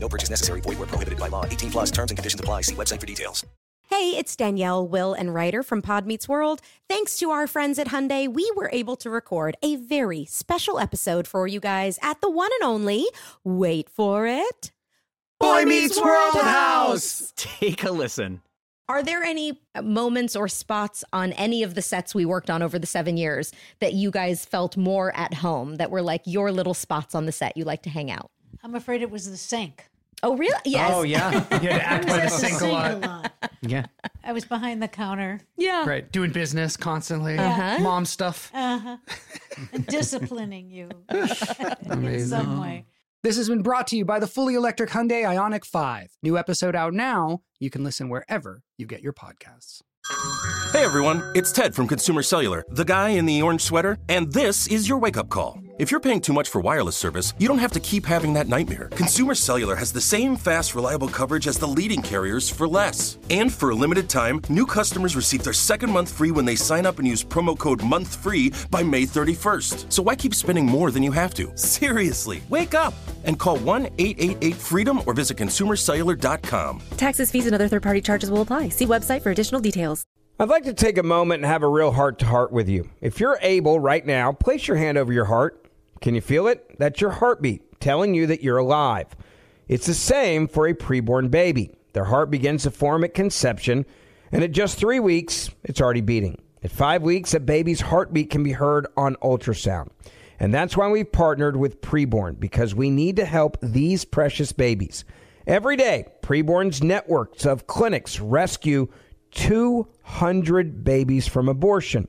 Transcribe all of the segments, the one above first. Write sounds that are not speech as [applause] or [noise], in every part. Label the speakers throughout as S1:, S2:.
S1: No purchase necessary. Void where prohibited by law. 18 plus terms and conditions apply. See website for details.
S2: Hey, it's Danielle, Will, and Ryder from Pod Meets World. Thanks to our friends at Hyundai, we were able to record a very special episode for you guys at the one and only, wait for it,
S3: Boy Meets World
S2: House.
S3: Take a listen.
S2: Are there any moments or spots on any of the sets we worked on over the seven years that you guys felt more at home, that were like your little spots on the set you like to hang out?
S4: I'm afraid it was the sink.
S2: Oh, really? Yes.
S3: Oh yeah, [laughs] you had to act by the
S4: I was at
S3: sink a lot.
S4: lot. [laughs]
S3: Yeah,
S4: I was behind the counter,
S2: Yeah.
S3: right. Doing business constantly,
S2: Uh-huh.
S3: mom stuff.
S4: uh-huh. disciplining you [laughs] in
S3: Amazing.
S4: some way.
S5: This has been brought to you by the fully electric Hyundai Ioniq 5. New episode out now. You can listen wherever you get your podcasts.
S6: Hey everyone, it's Ted from Consumer Cellular, the guy in the orange sweater, and this is your wake up call. If you're paying too much for wireless service, you don't have to keep having that nightmare. Consumer Cellular has the same fast, reliable coverage as the leading carriers for less. And for a limited time, new customers receive their second month free when they sign up and use promo code MONTHFREE by May 31st. So why keep spending more than you have to? Seriously, wake up and call 1 888 freedom or visit consumercellular.com.
S7: Taxes, fees, and other third party charges will apply. See website for additional details.
S8: I'd like to take a moment and have a real heart to heart with you. If you're able right now, place your hand over your heart. Can you feel it? That's your heartbeat telling you that you're alive. It's the same for a preborn baby. Their heart begins to form at conception, and at just three weeks, it's already beating. At five weeks, a baby's heartbeat can be heard on ultrasound. And that's why we've partnered with Preborn, because we need to help these precious babies. Every day, Preborn's networks of clinics rescue 200 babies from abortion.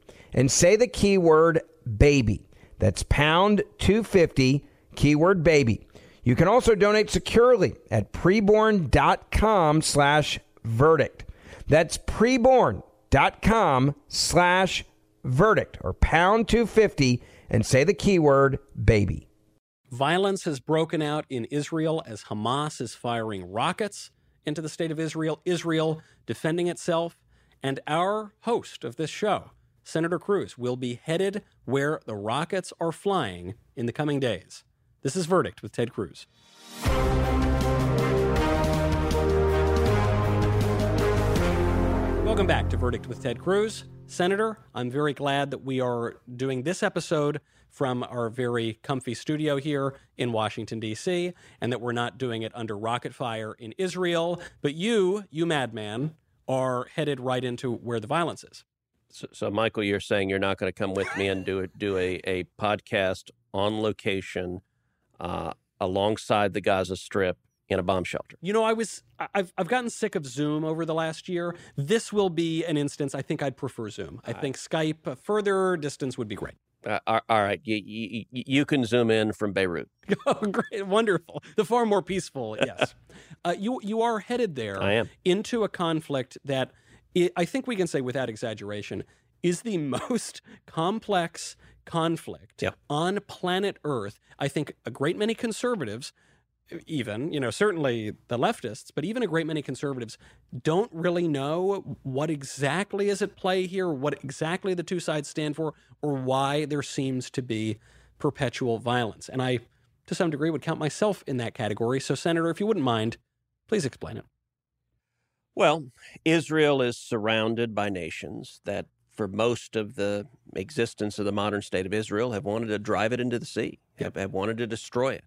S8: and say the keyword baby. That's pound 250, keyword baby. You can also donate securely at preborn.com slash verdict. That's preborn.com slash verdict or pound 250 and say the keyword baby.
S9: Violence has broken out in Israel as Hamas is firing rockets into the state of Israel, Israel defending itself. And our host of this show, Senator Cruz, will be headed where the rockets are flying in the coming days. This is Verdict with Ted Cruz. Welcome back to Verdict with Ted Cruz. Senator, I'm very glad that we are doing this episode from our very comfy studio here in Washington, D.C., and that we're not doing it under rocket fire in Israel. But you, you madman, are headed right into where the violence is.
S10: So, so Michael, you're saying you're not going to come with me and do a, do a, a podcast on location uh, alongside the Gaza Strip in a bomb shelter.
S9: You know, I was I've I've gotten sick of Zoom over the last year. This will be an instance. I think I'd prefer Zoom. I think Skype, a further distance would be great.
S10: Uh, all all right, you, you, you can zoom in from Beirut. [laughs]
S9: Oh, great, wonderful. The far more peaceful, yes. [laughs] uh, you you are headed there.
S10: I am.
S9: into a conflict that i I think we can say without exaggeration is the [laughs] most complex conflict on planet Earth. I think a great many conservatives, even you know certainly the leftists, but even a great many conservatives don't really know what exactly is at play here, what exactly the two sides stand for, or why there seems to be perpetual violence. And I, to some degree, would count myself in that category. So, Senator, if you wouldn't mind, please explain it.
S10: Well, Israel is surrounded by nations that, for most of the existence of the modern state of Israel, have wanted to drive it into the sea, have, have wanted to destroy it.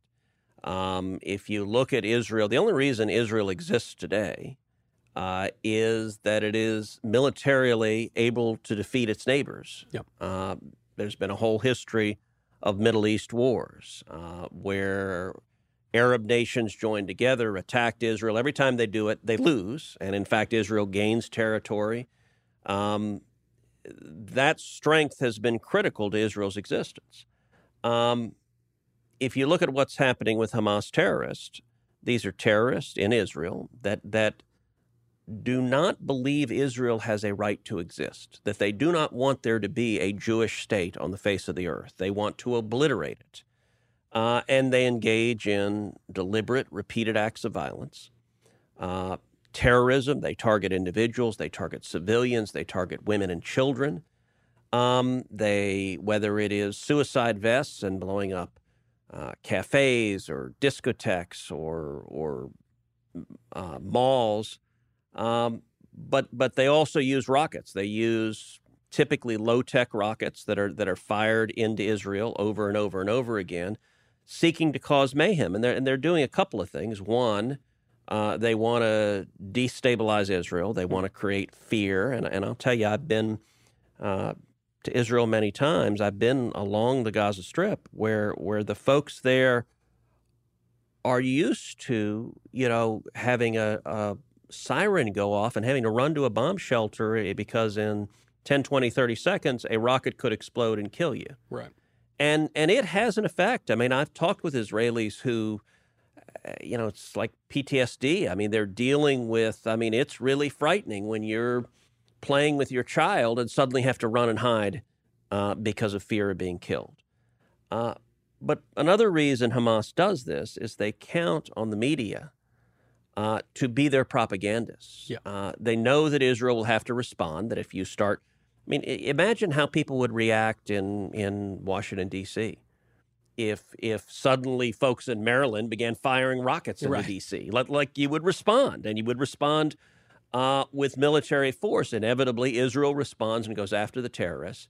S10: Um, if you look at Israel, the only reason Israel exists today uh, is that it is militarily able to defeat its neighbors.
S9: Yep.
S10: Uh, there's been a whole history of Middle East wars uh, where Arab nations joined together, attacked Israel. Every time they do it, they lose. And in fact, Israel gains territory. Um, that strength has been critical to Israel's existence. Um, if you look at what's happening with Hamas terrorists, these are terrorists in Israel that that do not believe Israel has a right to exist, that they do not want there to be a Jewish state on the face of the earth. They want to obliterate it. Uh, and they engage in deliberate, repeated acts of violence. Uh, terrorism, they target individuals, they target civilians, they target women and children. Um, they, whether it is suicide vests and blowing up uh, cafes or discotheques or, or uh, malls, um, but but they also use rockets. They use typically low tech rockets that are that are fired into Israel over and over and over again, seeking to cause mayhem. And they're and they're doing a couple of things. One, uh, they want to destabilize Israel. They want to create fear. And and I'll tell you, I've been. Uh, to Israel many times. I've been along the Gaza Strip where where the folks there are used to, you know, having a, a siren go off and having to run to a bomb shelter eh, because in 10, 20, 30 seconds, a rocket could explode and kill you.
S9: Right.
S10: And, and it has an effect. I mean, I've talked with Israelis who, eh, you know, it's like PTSD. I mean, they're dealing with, I mean, it's really frightening when you're playing with your child and suddenly have to run and hide uh, because of fear of being killed. Uh, but another reason Hamas does this is they count on the media uh, to be their propagandists.
S9: Yeah.
S10: Uh, they know that Israel will have to respond. That if you start, I mean, imagine how people would react in in Washington D.C. if if suddenly folks in Maryland began firing rockets into
S9: Right.
S10: D.C. Like, like you would respond, and you would respond uh, with military force. Inevitably, Israel responds and goes after the terrorists,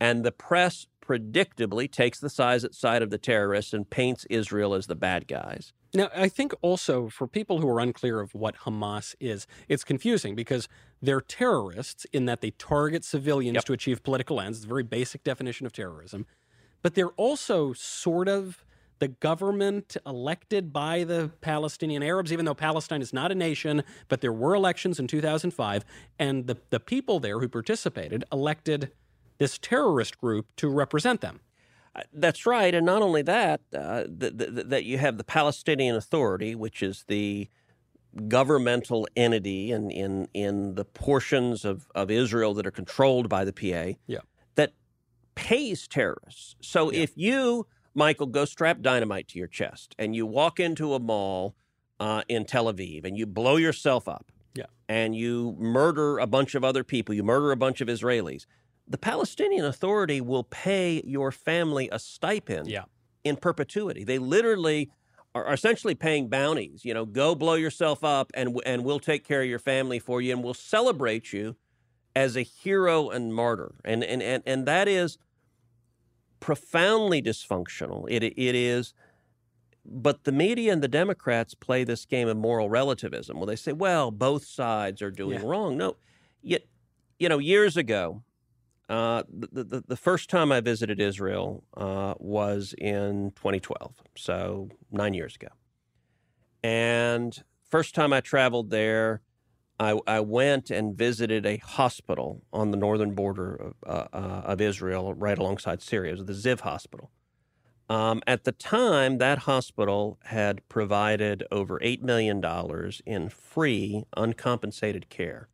S10: and the press predictably takes the size side of the terrorists and paints Israel as the bad guys.
S9: Now, I think also for people who are unclear of what Hamas is, it's confusing because they're terrorists in that they target civilians to achieve political ends. It's a very basic definition of terrorism. But they're also sort of the government elected by the Palestinian Arabs, even though Palestine is not a nation, but there were elections in 2005. And the, the people there who participated elected this terrorist group to represent them.
S10: Uh, That's right, and not only that, uh, th- th- th- that you have the Palestinian Authority, which is the governmental entity in in, in the portions of, of Israel that are controlled by the PA.
S9: Yeah.
S10: That pays terrorists. So if you, Michael, go strap dynamite to your chest and you walk into a mall uh, in Tel Aviv and you blow yourself up,
S9: Yeah.
S10: and you murder a bunch of other people, you murder a bunch of Israelis, the Palestinian Authority will pay your family a stipend
S9: Yeah.
S10: in perpetuity. They literally are essentially paying bounties. You know, go blow yourself up, and and we'll take care of your family for you, and we'll celebrate you as a hero and martyr. And and and and that is profoundly dysfunctional. It it is. But the media and the Democrats play this game of moral relativism. Well, they say, well, both sides are doing
S9: Yeah.
S10: wrong. No, yet, you know, years ago, uh, the, the, the first time I visited Israel uh, was in 2012, so nine years ago. And first time I traveled there, I, I went and visited a hospital on the northern border of, uh, uh, of Israel, right alongside Syria. It was the Ziv Hospital. Um, at the time, that hospital had provided over $8 million in free, uncompensated care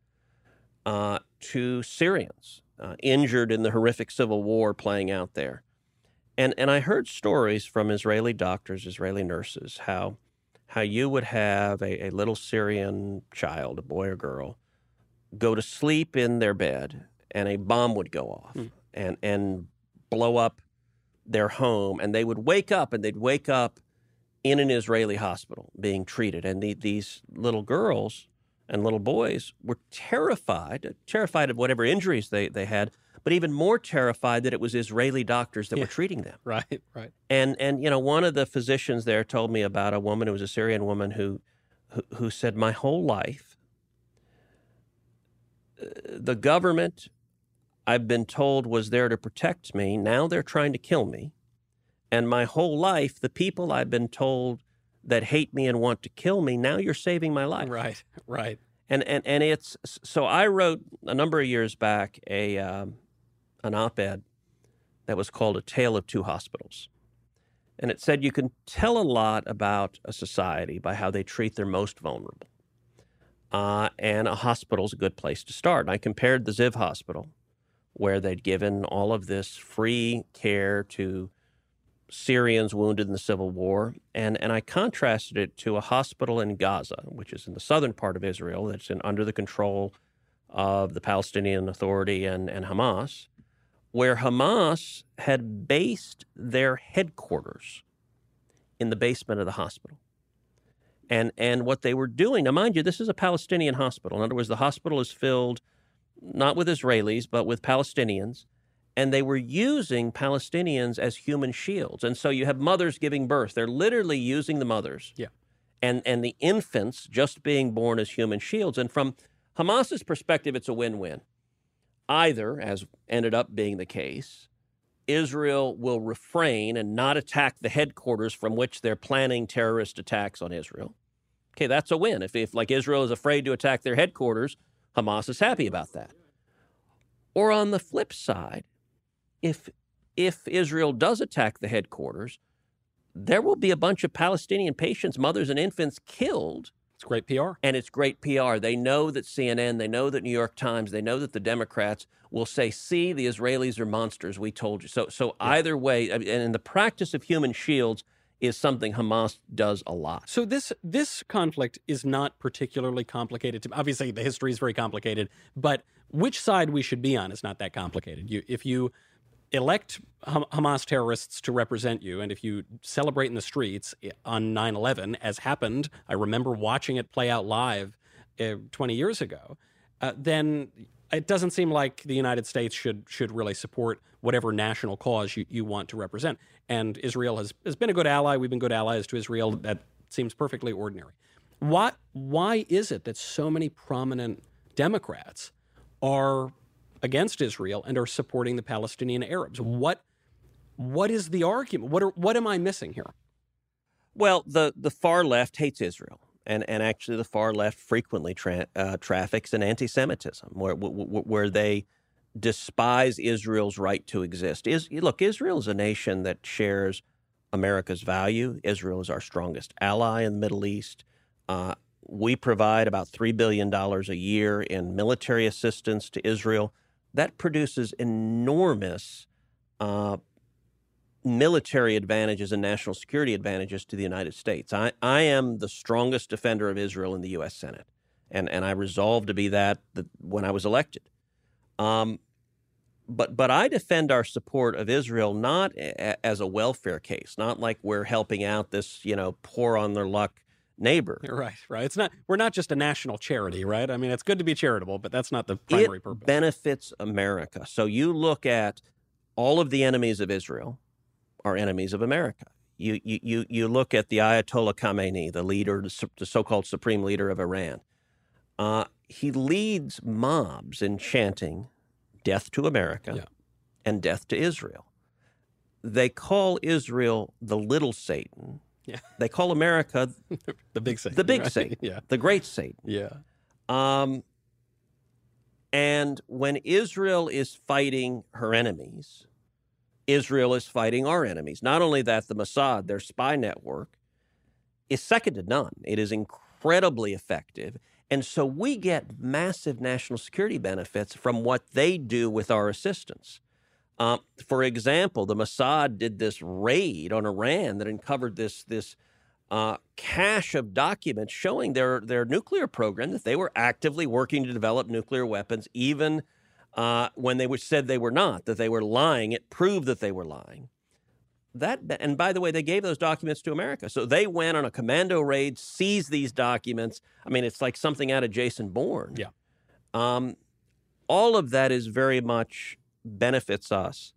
S10: uh, to Syrians uh, injured in the horrific civil war playing out there. And, and I heard stories from Israeli doctors, Israeli nurses, how, how you would have a, a little Syrian child, a boy or girl, go to sleep in their bed and a bomb would go off and, and blow up their home. And they would wake up and they'd wake up in an Israeli hospital being treated. And the, these little girls and little boys were terrified, uh, terrified of whatever injuries they, they had, but even more terrified that it was Israeli doctors that were treating them. [laughs]
S9: Right, right.
S10: And and you know, one of the physicians there told me about a woman who was a Syrian woman who who, who said, "My whole life, uh, the government, I've been told, was there to protect me. Now they're trying to kill me. And my whole life, the people I've been told that hate me and want to kill me, now you're saving my life.
S9: Right, right.
S10: And and and it's so I wrote a number of years back a um, an op-ed that was called "A Tale of Two Hospitals," and it said you can tell a lot about a society by how they treat their most vulnerable, uh, and a hospital's a good place to start. And I compared the Ziv Hospital, where they'd given all of this free care to Syrians wounded in the civil war, and, and I contrasted it to a hospital in Gaza, which is in the southern part of Israel, that's in, under the control of the Palestinian Authority and, and Hamas, where Hamas had based their headquarters in the basement of the hospital. And, and what they were doing, now mind you, this is a Palestinian hospital. In other words, the hospital is filled not with Israelis, but with Palestinians and they were using Palestinians as human shields. And so you have mothers giving birth. They're literally using the mothers.
S9: Yeah.
S10: And and the infants just being born as human shields. And from Hamas's perspective, it's a win-win. Either, as ended up being the case, Israel will refrain and not attack the headquarters from which they're planning terrorist attacks on Israel. Okay, that's a win. If, if like Israel is afraid to attack their headquarters, Hamas is happy about that. Or on the flip side, if if Israel does attack the headquarters, there will be a bunch of Palestinian patients, mothers and infants killed.
S9: It's great PR.
S10: And it's great PR. They know that CNN, they know that New York Times, they know that the Democrats will say, "See, the Israelis are monsters. We told you." So so yeah. either way, and in the practice of human shields is something Hamas does a lot.
S9: So this this conflict is not particularly complicated. To, obviously, the history is very complicated, but which side we should be on is not that complicated. You, if you elect Hamas terrorists to represent you, and if you celebrate in the streets on 9 11, as happened, I remember watching it play out live uh, 20 years ago, uh, then it doesn't seem like the United States should should really support whatever national cause you, you want to represent. And Israel has, has been a good ally. We've been good allies to Israel. That seems perfectly ordinary. What, why is it that so many prominent Democrats are against Israel and are supporting the Palestinian Arabs. What what is the argument? What are, what am I missing here?
S10: Well, the the far left hates Israel, and and actually the far left frequently tra- uh, traffics in anti-Semitism, where where they despise Israel's right to exist. Is look, Israel is a nation that shares America's value. Israel is our strongest ally in the Middle East. Uh, we provide about three billion dollars a year in military assistance to Israel that produces enormous uh, military advantages and national security advantages to the United States. I, I am the strongest defender of Israel in the U.S. Senate, and, and I resolved to be that the, when I was elected. Um, but but I defend our support of Israel not a, as a welfare case, not like we're helping out this you know poor on their luck neighbor.
S9: Right, right. It's not we're not just a national charity, right? I mean, it's good to be charitable, but that's not the primary
S10: it
S9: purpose.
S10: benefits America. So you look at all of the enemies of Israel are enemies of America. You you you, you look at the Ayatollah Khamenei, the leader, the so-called supreme leader of Iran. Uh, he leads mobs in chanting death to America
S9: yeah.
S10: and death to Israel. They call Israel the little Satan
S9: yeah. [laughs]
S10: They call America
S9: the big Satan.
S10: The big
S9: right?
S10: Satan. [laughs]
S9: Yeah.
S10: The great Satan.
S9: Yeah.
S10: Um, and when Israel is fighting her enemies, Israel is fighting our enemies. Not only that, the Mossad, their spy network, is second to none. It is incredibly effective. And so we get massive national security benefits from what they do with our assistance. Uh, for example, the Mossad did this raid on Iran that uncovered this this uh, cache of documents showing their their nuclear program that they were actively working to develop nuclear weapons, even uh, when they said they were not, that they were lying. It proved that they were lying. That and by the way, they gave those documents to America, so they went on a commando raid, seized these documents. I mean, it's like something out of Jason Bourne.
S9: Yeah.
S10: Um, all of that is very much benefits us.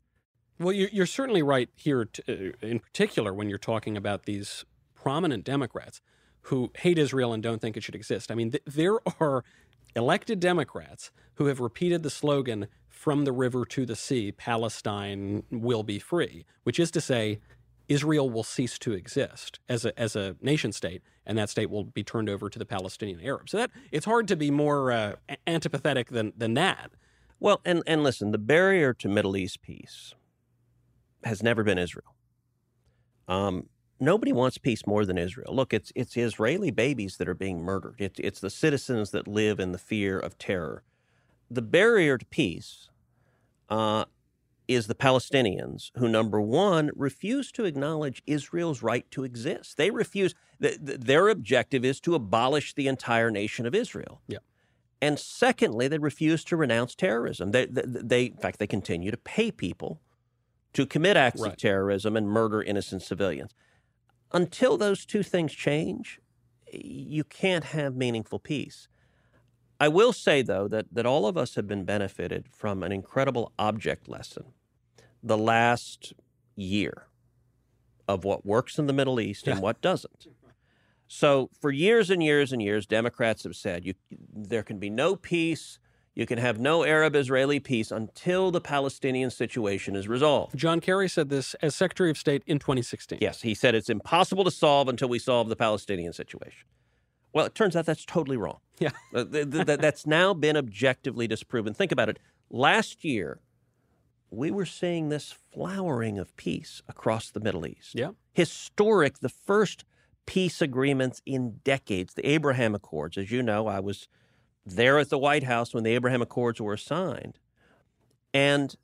S9: Well, you're, certainly right here, to, uh, in particular, when you're talking about these prominent Democrats who hate Israel and don't think it should exist. I mean, th- there are elected Democrats who have repeated the slogan from the river to the sea, Palestine will be free, which is to say, Israel will cease to exist as a, as a nation state, and that state will be turned over to the Palestinian Arabs. So that it's hard to be more uh, antipathetic than, than that.
S10: Well, and, and listen, the barrier to Middle East peace has never been Israel. Um, nobody wants peace more than Israel. Look, it's it's Israeli babies that are being murdered. It's it's the citizens that live in the fear of terror. The barrier to peace uh, is the Palestinians, who number one refuse to acknowledge Israel's right to exist. They refuse. Th- th- their objective is to abolish the entire nation of Israel.
S9: Yeah.
S10: And secondly, they refuse to renounce terrorism. They, they, they in fact, they continue to pay people to commit acts
S9: Right.
S10: of terrorism and murder innocent civilians. Until those two things change, you can't have meaningful peace. I will say, though, that, that all of us have been benefited from an incredible object lesson the last year of what works in the Middle East and what doesn't. So, for years and years and years, Democrats have said you, there can be no peace, you can have no Arab Israeli peace until the Palestinian situation is resolved.
S9: John Kerry said this as Secretary of State in 2016.
S10: Yes, he said it's impossible to solve until we solve the Palestinian situation. Well, it turns out that's totally wrong. [laughs]
S9: Yeah.
S10: Uh, th- th- th- that's now been objectively disproven. Think about it. Last year, we were seeing this flowering of peace across the Middle East.
S9: Yeah.
S10: Historic, the first peace agreements in decades, the Abraham Accords. As you know, I was there at the White House when the Abraham Accords were signed. And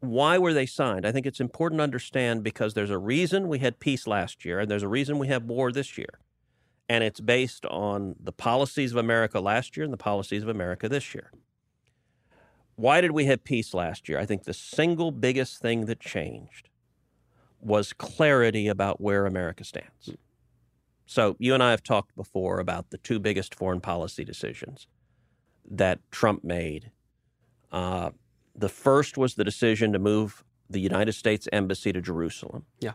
S10: why were they signed? I think it's important to understand because there's a reason we had peace last year and there's a reason we have war this year. And it's based on the policies of America last year and the policies of America this year. Why did we have peace last year? I think the single biggest thing that changed was clarity about where America stands. So, you and I have talked before about the two biggest foreign policy decisions that Trump made. Uh, the first was the decision to move the United States Embassy to Jerusalem.
S9: Yeah.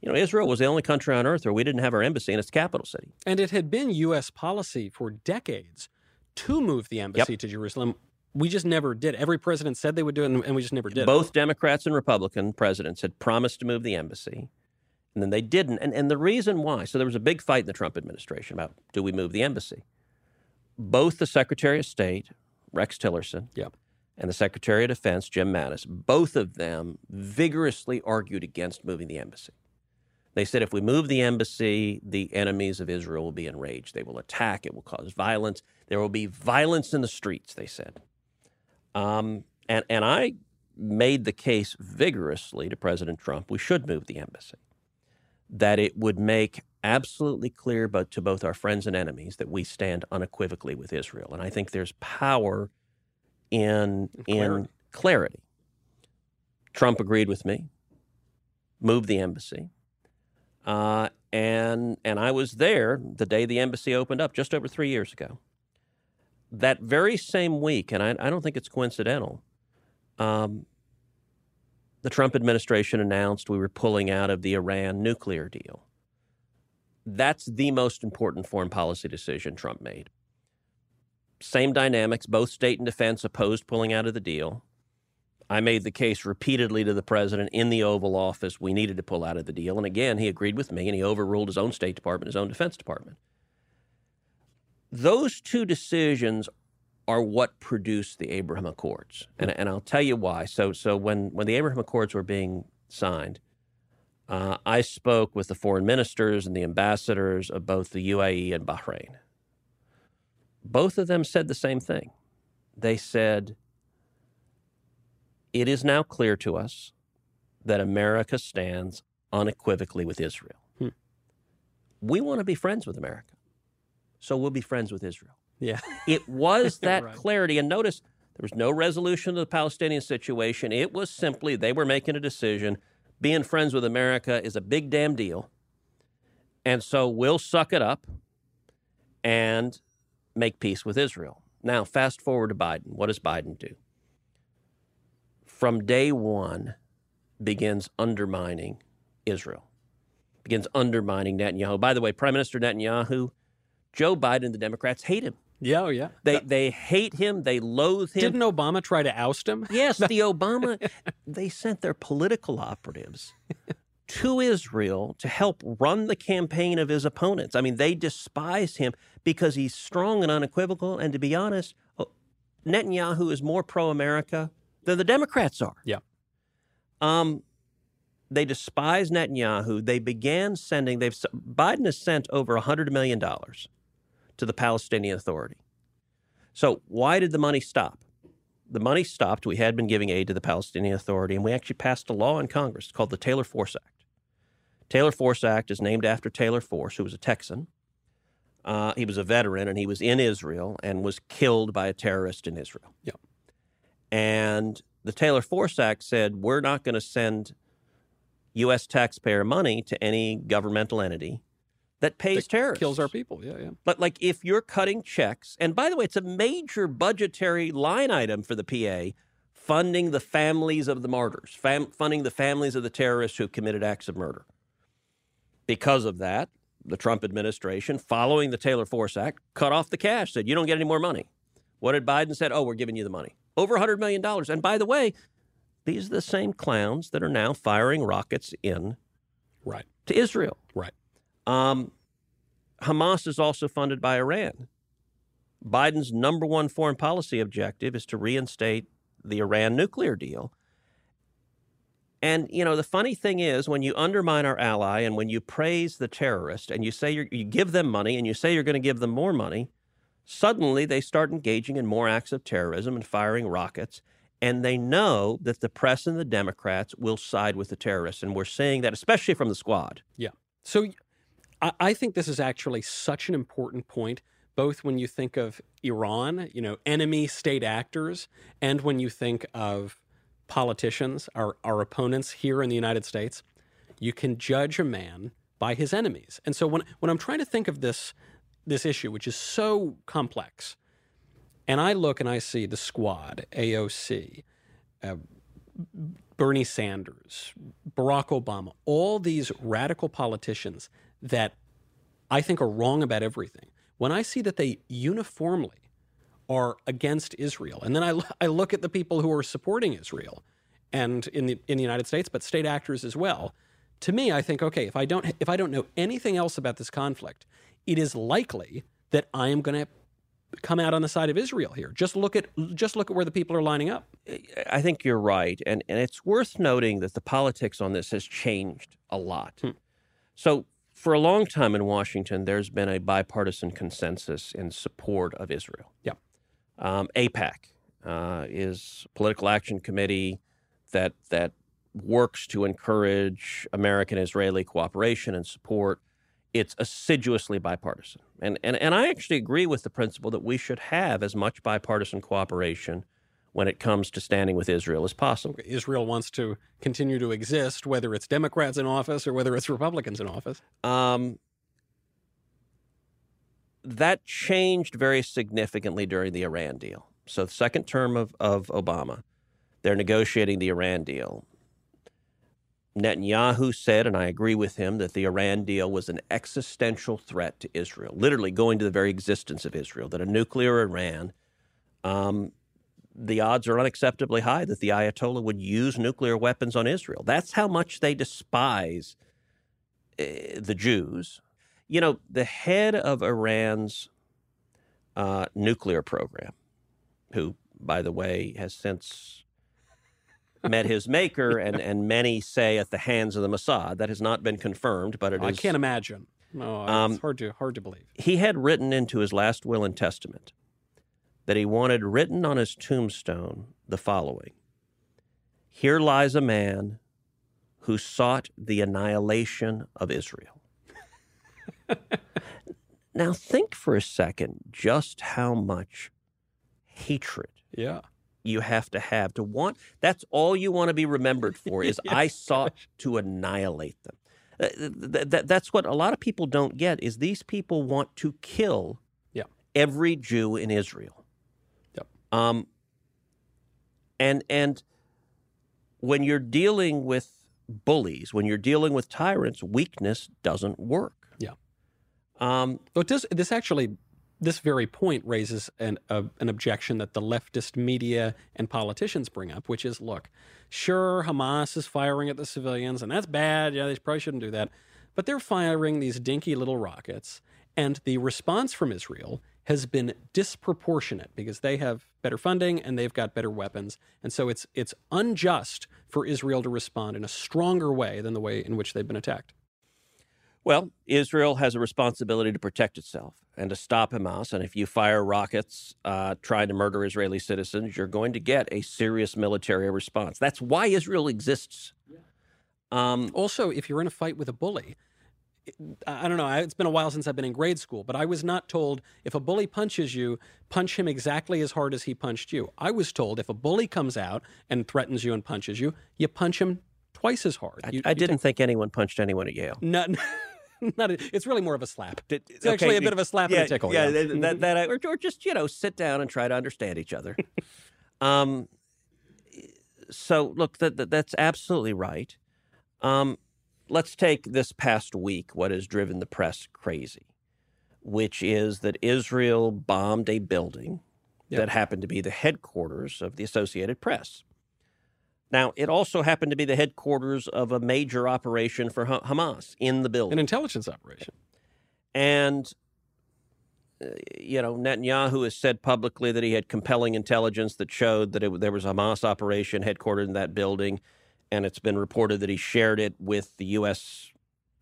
S10: You know, Israel was the only country on earth where we didn't have our embassy in its capital city.
S9: And it had been U.S. policy for decades to move the embassy to Jerusalem. We just never did. Every president said they would do it, and and we just never did.
S10: Both Democrats and Republican presidents had promised to move the embassy, and then they didn't. And, and the reason why so there was a big fight in the Trump administration about do we move the embassy? Both the Secretary of State, Rex Tillerson,
S9: Yep.
S10: and the Secretary of Defense, Jim Mattis, both of them vigorously argued against moving the embassy. They said if we move the embassy, the enemies of Israel will be enraged. They will attack. It will cause violence. There will be violence in the streets, they said. Um, and, and I made the case vigorously to President Trump we should move the embassy, that it would make absolutely clear but to both our friends and enemies that we stand unequivocally with Israel. And I think there's power in, in clarity. Trump agreed with me, moved the embassy. Uh, and and I was there the day the embassy opened up, just over three years ago. That very same week, and I, I don't think it's coincidental. Um, the Trump administration announced we were pulling out of the Iran nuclear deal. That's the most important foreign policy decision Trump made. Same dynamics, both state and defense opposed pulling out of the deal. I made the case repeatedly to the president in the Oval Office we needed to pull out of the deal. And again, he agreed with me and he overruled his own State Department, his own Defense Department. Those two decisions are what produced the Abraham Accords. And, and I'll tell you why. So, so when, when the Abraham Accords were being signed, uh, I spoke with the foreign ministers and the ambassadors of both the UAE and Bahrain. Both of them said the same thing. They said, it is now clear to us that America stands unequivocally with Israel.
S9: Hmm.
S10: We want to be friends with America, so we'll be friends with Israel.
S9: Yeah.
S10: It was [laughs] that
S9: Right.
S10: clarity. And notice there was no resolution to the Palestinian situation. It was simply they were making a decision. Being friends with America is a big damn deal. And so we'll suck it up and make peace with Israel. Now, fast forward to Biden. What does Biden do? From day one, begins undermining Israel, begins undermining Netanyahu. By the way, Prime Minister Netanyahu, Joe Biden and the Democrats hate him.
S9: Yeah, oh, yeah.
S10: They they hate him. They loathe him.
S9: Didn't Obama try to oust him?
S10: Yes, [laughs] the Obama. They sent their political operatives to Israel to help run the campaign of his opponents. I mean, they despise him because he's strong and unequivocal. And to be honest, uh, Netanyahu is more pro-America than the Democrats are.
S9: Yeah.
S10: Um, they despise Netanyahu. They began sending. They've Biden has sent over hundred million dollars to the Palestinian Authority. So why did the money stop? The money stopped. We had been giving aid to the Palestinian Authority, and we actually passed a law in Congress called the Taylor Force Act. Taylor Force Act is named after Taylor Force, who was a Texan. Uh, he was a veteran, and he was in Israel and was killed by a terrorist in Israel.
S9: Yeah.
S10: And the Taylor Force Act said we're not going to send U.S. taxpayer money to any governmental entity that pays
S9: That
S10: terrorists.
S9: Kills our people. Yeah, yeah.
S10: But like if you're cutting checks, and by the way, it's a major budgetary line item for the PA, funding the families of the martyrs, fam- funding the families of the terrorists who committed acts of murder. Because of that, the Trump administration, following the Taylor Force Act, cut off the cash, said you don't get any more money. What did Biden said? Oh, we're giving you the money. Over $100 million. And by the way, these are the same clowns that are now firing rockets in
S9: Right.
S10: to Israel.
S9: Right.
S10: Um, Hamas is also funded by Iran. Biden's number one foreign policy objective is to reinstate the Iran nuclear deal. And, you know, the funny thing is when you undermine our ally and when you praise the terrorist and you say you give them money and you say you're going to give them more money, suddenly they start engaging in more acts of terrorism and firing rockets. And they know that the press and the Democrats will side with the terrorists. And we're seeing that, especially from the squad.
S9: Yeah. So I, I think this is actually such an important point, both when you think of Iran, you know, enemy state actors, and when you think of politicians, our, our opponents here in the United States. You can judge a man by his enemies. And so when, when I'm trying to think of this, this issue, which is so complex, and I look and I see the squad, AOC, uh, Bernie Sanders, Barack Obama, all these radical politicians that I think are wrong about everything. When I see that they uniformly are against Israel, and then I, [laughs] I look at the people who are supporting Israel, and in the in the United States, but state actors as well. To me, I think okay, if I don't if I don't know anything else about this conflict, it is likely that I am going to come out on the side of Israel here. Just look at just look at where the people are lining up.
S10: I think you're right. And, and it's worth noting that the politics on this has changed a lot.
S9: Hmm.
S10: So, for a long time in Washington, there's been a bipartisan consensus in support of Israel.
S9: Yeah.
S10: Um, AIPAC uh, is a political action committee that, that works to encourage American Israeli cooperation and support. It's assiduously bipartisan. And, and, and I actually agree with the principle that we should have as much bipartisan cooperation when it comes to standing with Israel as possible.
S9: Israel wants to continue to exist, whether it's Democrats in office or whether it's Republicans in office.
S10: Um, that changed very significantly during the Iran deal. So, the second term of, of Obama, they're negotiating the Iran deal. Netanyahu said, and I agree with him, that the Iran deal was an existential threat to Israel, literally going to the very existence of Israel, that a nuclear Iran, um, the odds are unacceptably high that the Ayatollah would use nuclear weapons on Israel. That's how much they despise uh, the Jews. You know, the head of Iran's uh, nuclear program, who, by the way, has since met his maker, [laughs] and, and many say at the hands of the Mossad. That has not been confirmed, but it is.
S9: I can't imagine. No,
S10: Um,
S9: it's hard to hard to believe.
S10: He had written into his last will and testament that he wanted written on his tombstone the following Here lies a man who sought the annihilation of Israel. [laughs] now, think for a second just how much hatred
S9: Yeah.
S10: you have to have to want that's all you want to be remembered for [laughs] is
S9: Yeah,
S10: i sought to annihilate them Uh, th- th- that's what a lot of people don't get is these people want to kill
S9: Yeah.
S10: every jew in israel. Um and and when you're dealing with bullies when you're dealing with tyrants weakness doesn't work
S9: Yeah.
S10: um
S9: But does this actually this very point raises an, an objection that the leftist media and politicians bring up, which is look, sure, Hamas is firing at the civilians, and that's bad. Yeah, they probably shouldn't do that. But they're firing these dinky little rockets, and the response from Israel has been disproportionate because they have better funding and they've got better weapons. And so it's it's unjust for Israel to respond in a stronger way than the way in which they've been attacked.
S10: Well, Israel has a responsibility to protect itself and to stop Hamas. And if you fire rockets uh, trying to murder Israeli citizens, you're going to get a serious military response. That's why Israel exists. Um,
S9: also, if you're in a fight with a bully, I don't know. It's been a while since I've been in grade school, but I was not told if a bully punches you, punch him exactly as hard as he punched you. I was told if a bully comes out and threatens you and punches you, you punch him twice as hard.
S10: I,
S9: You-
S10: I
S9: you
S10: didn't think anyone punched anyone at Yale.
S9: Not, [laughs] not. A, it's really more of a slap. It's actually a bit of a slap
S10: yeah,
S9: and a tickle.
S10: Yeah,
S9: yeah.
S10: that, that, that- or, or just you know sit down and try to understand each other. [laughs] um, so look, that, that that's absolutely right. Um, let's take this past week what has driven the press crazy, which is that Israel bombed a building
S9: Yep.
S10: that happened to be the headquarters of the Associated Press. Now, it also happened to be the headquarters of a major operation for Ha- Hamas in the building.
S9: An intelligence operation.
S10: And, uh, you know, Netanyahu has said publicly that he had compelling intelligence that showed that it, there was a Hamas operation headquartered in that building. And it's been reported that he shared it with the U.S.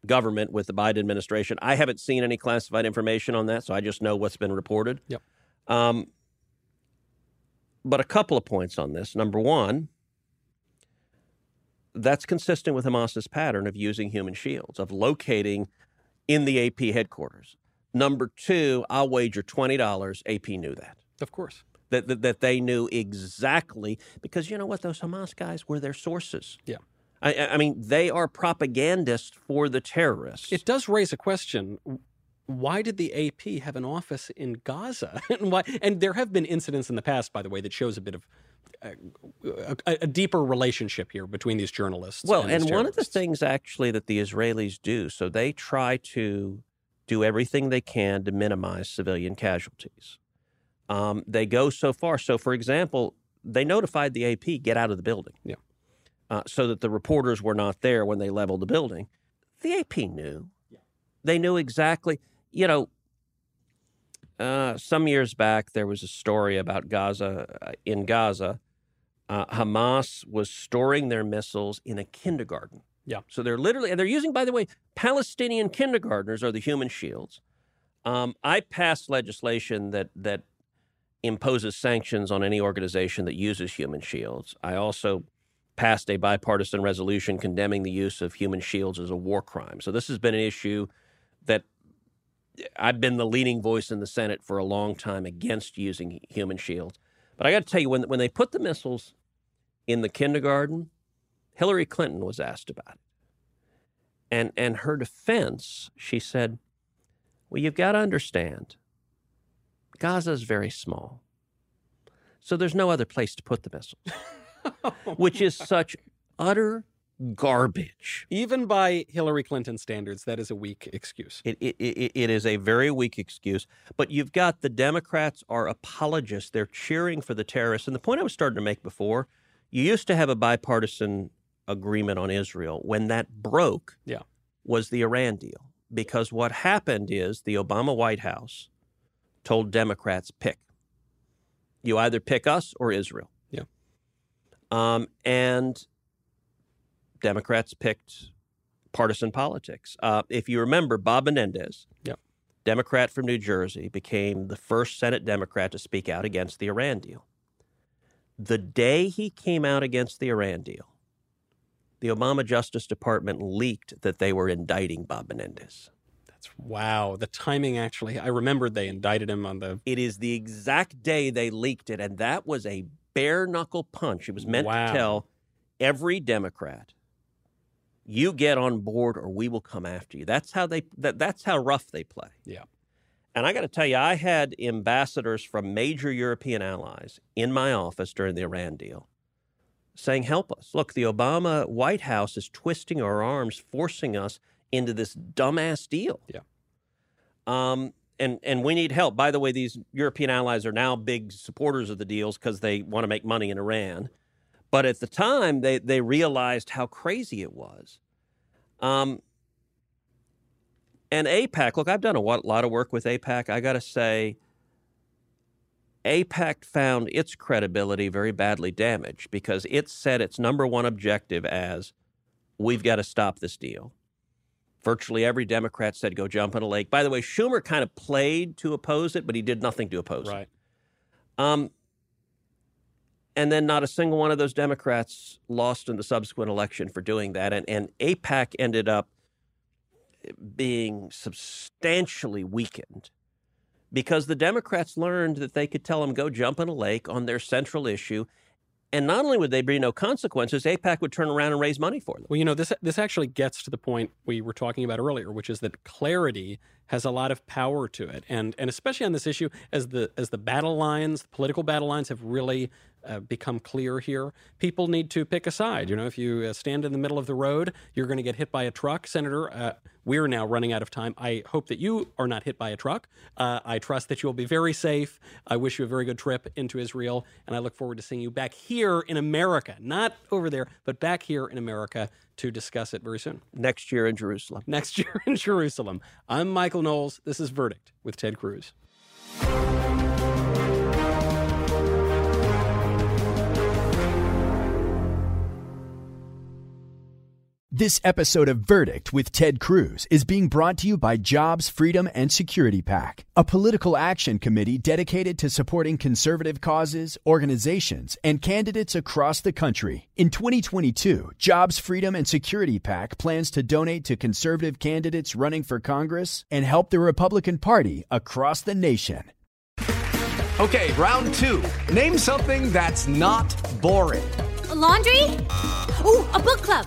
S10: government, with the Biden administration. I haven't seen any classified information on that, so I just know what's been reported.
S9: Yep.
S10: Um, but a couple of points on this. Number one, that's consistent with Hamas's pattern of using human shields, of locating in the AP headquarters. Number two, I'll wager $20 AP knew that.
S9: Of course.
S10: That, that, that they knew exactly, because you know what? Those Hamas guys were their sources.
S9: Yeah.
S10: I, I mean, they are propagandists for the terrorists.
S9: It does raise a question. Why did the AP have an office in Gaza? [laughs] and why? And there have been incidents in the past, by the way, that shows a bit of uh, a, a deeper relationship here between these journalists.
S10: Well,
S9: and,
S10: and one of the things actually that the Israelis do, so they try to do everything they can to minimize civilian casualties. Um, they go so far. So, for example, they notified the AP get out of the building.
S9: Yeah.
S10: Uh, so that the reporters were not there when they leveled the building. The AP knew. They knew exactly. You know, uh, some years back there was a story about Gaza uh, in Gaza. Uh, Hamas was storing their missiles in a kindergarten.
S9: Yeah.
S10: So they're literally, and they're using, by the way, Palestinian kindergartners are the human shields. Um, I passed legislation that that imposes sanctions on any organization that uses human shields. I also passed a bipartisan resolution condemning the use of human shields as a war crime. So this has been an issue that I've been the leading voice in the Senate for a long time against using human shields. But I got to tell you, when when they put the missiles in the kindergarten, Hillary Clinton was asked about it, and and her defense, she said, "Well, you've got to understand, Gaza is very small, so there's no other place to put the missiles, [laughs] oh which is such utter garbage."
S9: even by Hillary Clinton standards, that is a weak excuse.
S10: It, it, it, it is a very weak excuse. But you've got the Democrats are apologists. They're cheering for the terrorists. And the point I was starting to make before, you used to have a bipartisan agreement on Israel. When that broke,
S9: Yeah.
S10: was the Iran deal. Because what happened is the Obama White House told Democrats pick. You either pick us or Israel.
S9: Yeah.
S10: Um, and Democrats picked partisan politics. Uh, if you remember, Bob Menendez,
S9: Yeah.
S10: Democrat from New Jersey, became the first Senate Democrat to speak out against the Iran deal. The day he came out against the Iran deal, the Obama Justice Department leaked that they were indicting Bob Menendez.
S9: That's wow. The timing actually, I remembered they indicted him on the.
S10: It is the exact day they leaked it, and that was a bare knuckle punch. It was meant
S9: Wow.
S10: to tell every Democrat, "You get on board, or we will come after you." That's how they. That, that's how rough they play.
S9: Yeah.
S10: And I got to tell you, I had ambassadors from major European allies in my office during the Iran deal saying, Help us. Look, the Obama White House is twisting our arms, forcing us into this dumbass deal.
S9: Yeah.
S10: Um, and and we need help. By the way, these European allies are now big supporters of the deals because they want to make money in Iran. But at the time, they they realized how crazy it was. Um, and AIPAC, look, I've done a lot of work with AIPAC. I got to say, AIPAC found its credibility very badly damaged because it set its number one objective as we've got to stop this deal. Virtually every Democrat said go jump in a lake. By the way, Schumer kind of played to oppose it, but he did nothing to oppose
S9: right.
S10: it. Um, and then not a single one of those Democrats lost in the subsequent election for doing that. And, and AIPAC ended up being substantially weakened because the Democrats learned that they could tell them go jump in a lake on their central issue. And not only would there be no consequences, AIPAC would turn around and raise money for them.
S9: Well, you know, this this actually gets to the point we were talking about earlier, which is that clarity has a lot of power to it, and and especially on this issue, as the as the battle lines, the political battle lines, have really uh, become clear here. People need to pick a side. You know, if you uh, stand in the middle of the road, you're going to get hit by a truck. Senator, uh, we're now running out of time. I hope that you are not hit by a truck. Uh, I trust that you will be very safe. I wish you a very good trip into Israel, and I look forward to seeing you back here in America, not over there, but back here in America to discuss it very soon.
S10: Next year in Jerusalem.
S9: Next [laughs] year in Jerusalem. I'm Michael Knowles. This is Verdict with Ted Cruz.
S11: This episode of Verdict with Ted Cruz is being brought to you by Jobs, Freedom, and Security PAC, a political action committee dedicated to supporting conservative causes, organizations, and candidates across the country. In 2022, Jobs, Freedom, and Security PAC plans to donate to conservative candidates running for Congress and help the Republican Party across the nation.
S12: Okay, round two. Name something that's not boring.
S13: A laundry? Ooh, a book club.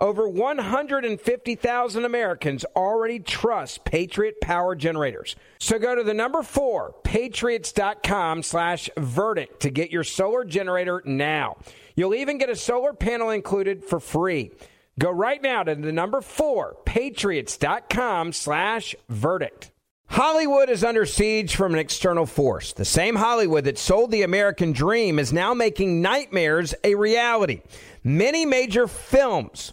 S8: Over 150,000 Americans already trust Patriot Power Generators. So go to the number four, patriots.com slash verdict to get your solar generator now. You'll even get a solar panel included for free. Go right now to the number four, patriots.com slash verdict. Hollywood is under siege from an external force. The same Hollywood that sold the American dream is now making nightmares a reality. Many major films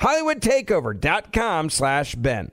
S8: hollywoodtakeover.com slash Ben.